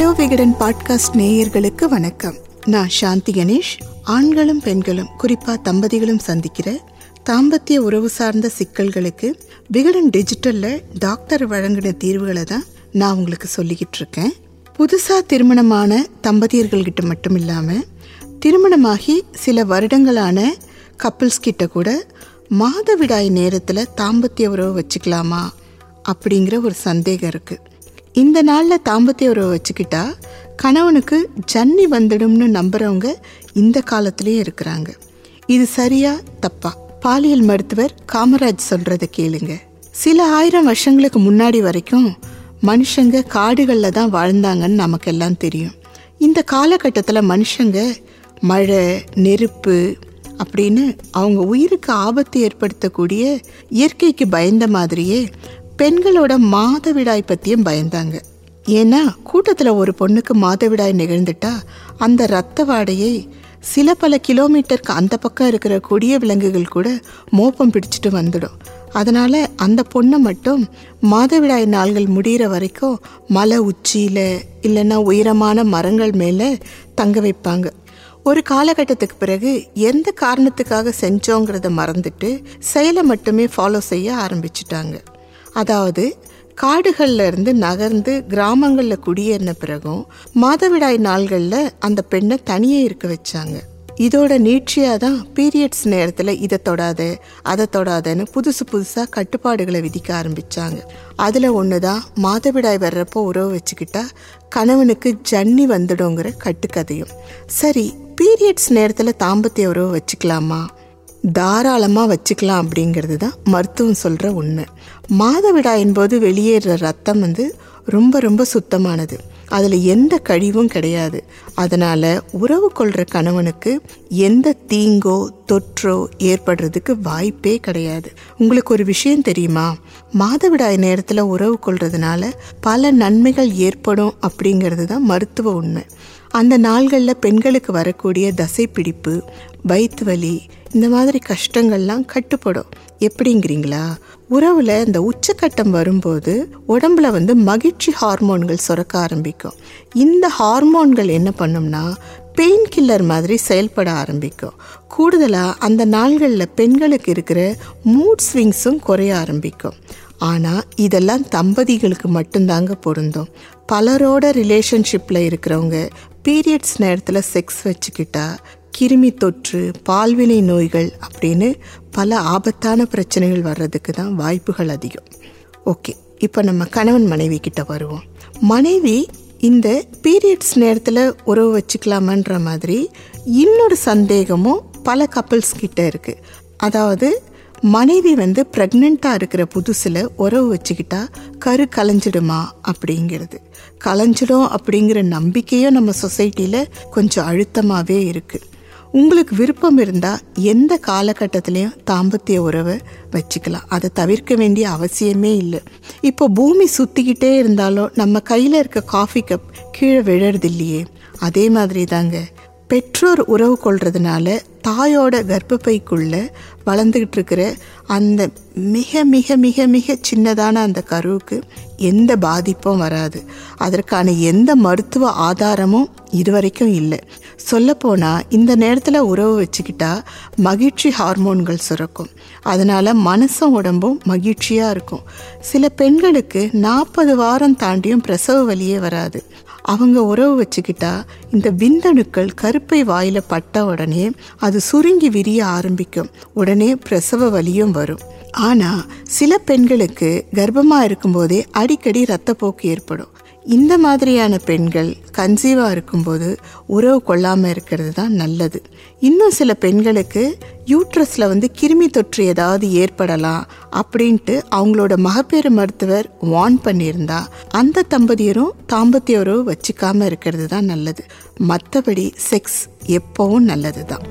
Hello Vikatan podcast நேயர்களுக்கு வணக்கம். நான் சாந்தி கணேஷ். ஆண்களும் பெண்களும் குறிப்பா தம்பதிகளும் சந்திக்கிற தாம்பத்திய உறவு சார்ந்த சிக்கல்களுக்கு விகடன் டிஜிட்டல்ல டாக்டர் வழங்கின தீர்வுகளை தான் நான் உங்களுக்கு சொல்லிக்கிட்டு இருக்கேன். புதுசா திருமணமான தம்பதியர்கள்கிட்ட மட்டும் இல்லாம திருமணமாகி சில வருடங்களான கப்பிள்ஸ் கிட்ட கூட மாதவிடாய் நேரத்தில் தாம்பத்திய உறவு வச்சுக்கலாமா அப்படிங்கிற ஒரு சந்தேகம் இருக்குது இந்த நாளில் தாம்பத்திய உறவை வச்சுக்கிட்டா கணவனுக்கு ஜன்னி வந்துடும்னு நம்புறவங்க இந்த காலத்துலேயும் இருக்கிறாங்க. இது சரியா? தப்பா? பாலியல் மருத்துவர் காமராஜ் சொல்றத கேளுங்க. சில ஆயிரம் வருஷங்களுக்கு முன்னாடி வரைக்கும் மனுஷங்க காடுகளில் தான் வாழ்ந்தாங்கன்னு நமக்கெல்லாம் தெரியும். இந்த காலகட்டத்தில் மனுஷங்க மழை நெருப்பு அப்படின்னு அவங்க உயிருக்கு ஆபத்து ஏற்படுத்தக்கூடிய இயற்கைக்கு பயந்த மாதிரியே பெண்களோட மாதவிடாய் பற்றியும் பயந்தாங்க. ஏன்னா கூட்டத்தில் ஒரு பொண்ணுக்கு மாதவிடாய் நிகழ்ந்துட்டா அந்த ரத்த வாடையை சில பல கிலோமீட்டருக்கு அந்த பக்கம் இருக்கிற கொடிய விலங்குகள் கூட மோப்பம் பிடிச்சிட்டு வந்துடும். அதனால் அந்த பொண்ணை மட்டும் மாதவிடாய் நாள்கள் முடிகிற வரைக்கும் மலை உச்சியில் இல்லைன்னா உயரமான மரங்கள் மேலே தங்க வைப்பாங்க. ஒரு காலகட்டத்துக்கு பிறகு எந்த காரணத்துக்காக செஞ்சோங்கிறத மறந்துட்டு செயலை மட்டுமே ஃபாலோ செய்ய ஆரம்பிச்சிட்டாங்க. அதாவது காடுகளில் இருந்து நகர்ந்து கிராமங்களில் குடியேறின பிறகும் மாதவிடாய் நாள்களில் அந்த பெண்ணை தனியே இருக்க வச்சாங்க. இதோட நீட்சியாக தான் பீரியட்ஸ் நேரத்தில் இதை தொடாத அதை தொடாதன்னு புதுசு புதுசாக கட்டுப்பாடுகளை விதிக்க ஆரம்பித்தாங்க அதில் ஒன்று தான் மாதவிடாய் வர்றப்போ உறவு வச்சுக்கிட்டா கணவனுக்கு ஜன்னி வந்துடுங்கிற கட்டுக்கதையும். சரி பீரியட்ஸ் நேரத்தில் தாம்பத்திய உறவு வச்சுக்கலாமா? தாராளமாக வச்சுக்கலாம் அப்படிங்கிறது தான் மருத்துவம் சொல்கிற உண்மை. மாதவிடாயின் போது வெளியேற ரத்தம் வந்து ரொம்ப ரொம்ப சுத்தமானது. அதில் எந்த கழிவும் கிடையாது. அதனால் உறவு கொள்கிற கணவனுக்கு எந்த தீங்கோ தொற்றோ ஏற்படுறதுக்கு வாய்ப்பே கிடையாது. உங்களுக்கு ஒரு விஷயம் தெரியுமா? மாதவிடாய் நேரத்தில் உறவு கொள்றதுனால பல நன்மைகள் ஏற்படும் அப்படிங்கிறது தான் மருத்துவ உண்மை. அந்த நாள்களில் பெண்களுக்கு வரக்கூடிய தசைப்பிடிப்பு வயிற்று வலி இந்த மாதிரி கஷ்டங்கள்லாம் கட்டுப்படும். எப்படிங்கிறீங்களா? உறவில் இந்த உச்சக்கட்டம் வரும்போது உடம்புல வந்து மகிழ்ச்சி ஹார்மோன்கள் சுரக்க ஆரம்பிக்கும். இந்த ஹார்மோன்கள் என்ன பண்ணும்னா பெயின் கில்லர் மாதிரி செயல்பட ஆரம்பிக்கும். கூடுதலாக அந்த நாள்களில் பெண்களுக்கு இருக்கிற மூட் ஸ்விங்ஸும் குறைய ஆரம்பிக்கும். ஆனால் இதெல்லாம் தம்பதிகளுக்கு மட்டும்தாங்க பொருந்தும். பலரோட ரிலேஷன்ஷிப்பில் இருக்கிறவங்க பீரியட்ஸ் நேரத்தில் செக்ஸ் வச்சுக்கிட்டா கிருமி தொற்று பால்வினை நோய்கள் அப்படின்னு பல ஆபத்தான பிரச்சனைகள் வர்றதுக்கு தான் வாய்ப்புகள் அதிகம். ஓகே இப்போ நம்ம கணவன் மனைவி கிட்ட வருவோம். மனைவி இந்த பீரியட்ஸ் நேரத்தில் உறவு வச்சுக்கலாமன்ற மாதிரி இன்னொரு சந்தேகமும் பல கப்பிள்ஸ் கிட்ட இருக்குது அதாவது மனைவி வந்து ப்ரெக்னெண்ட்டாக இருக்கிற புதுசில் உறவு வச்சுக்கிட்டா கரு கலைஞ்சிடுமா அப்படிங்கிறது. கலைஞ்சிடும் அப்படிங்கிற நம்பிக்கையும் நம்ம சொசைட்டியில் கொஞ்சம் அழுத்தமாகவே இருக்குது உங்களுக்கு விருப்பம் இருந்தால் எந்த காலகட்டத்திலையும் தாம்பத்திய உறவை வச்சுக்கலாம். அதை தவிர்க்க வேண்டிய அவசியமே இல்லை. இப்போ பூமி சுற்றிக்கிட்டே இருந்தாலும் நம்ம கையில் இருக்க காஃபி கப் கீழே விழறது இல்லையே. அதே மாதிரி தாங்க. பெற்றோர் உறவு கொள்றதுனால தாயோட கர்ப்பப்பைக்குள்ளே வளர்ந்துக்கிட்டு இருக்கிற அந்த மிக மிக மிக மிக சின்னதான அந்த கருவுக்கு எந்த பாதிப்பும் வராது. அதற்கான எந்த மருத்துவ ஆதாரமும் இதுவரைக்கும் இல்லை. சொல்லப்போனால் இந்த நேரத்தில் உறவு வச்சுக்கிட்டா மகிழ்ச்சி ஹார்மோன்கள் சுரக்கும். அதனால் மனசும் உடம்பும் மகிழ்ச்சியாக இருக்கும். சில பெண்களுக்கு நாற்பது வாரம் தாண்டியும் பிரசவ வலியே வராது. அவங்க உறவு வச்சுக்கிட்டா இந்த விந்தணுக்கள் கருப்பை வாயில் பட்ட உடனே அது சுருங்கி விரிய ஆரம்பிக்கும். உடனே பிரசவ வலியும் வரும். ஆனால் சில பெண்களுக்கு கர்ப்பமாக இருக்கும்போதே அடிக்கடி ரத்தப்போக்கு ஏற்படும். இந்த மாதிரியான பெண்கள் கன்சீவாக இருக்கும்போது உறவு கொள்ளாமல் இருக்கிறது தான் நல்லது. இன்னும் சில பெண்களுக்கு யூட்ரஸில் வந்து கிருமி தொற்று ஏதாவது ஏற்படலாம் அப்படின்ட்டு அவங்களோட மகப்பேறு மருத்துவர் வார்ன் பண்ணியிருந்தா அந்த தம்பதியரும் தாம்பத்திய உறவு வச்சுக்காமல் இருக்கிறது தான் நல்லது. மற்றபடி செக்ஸ் எப்பவும் நல்லது தான்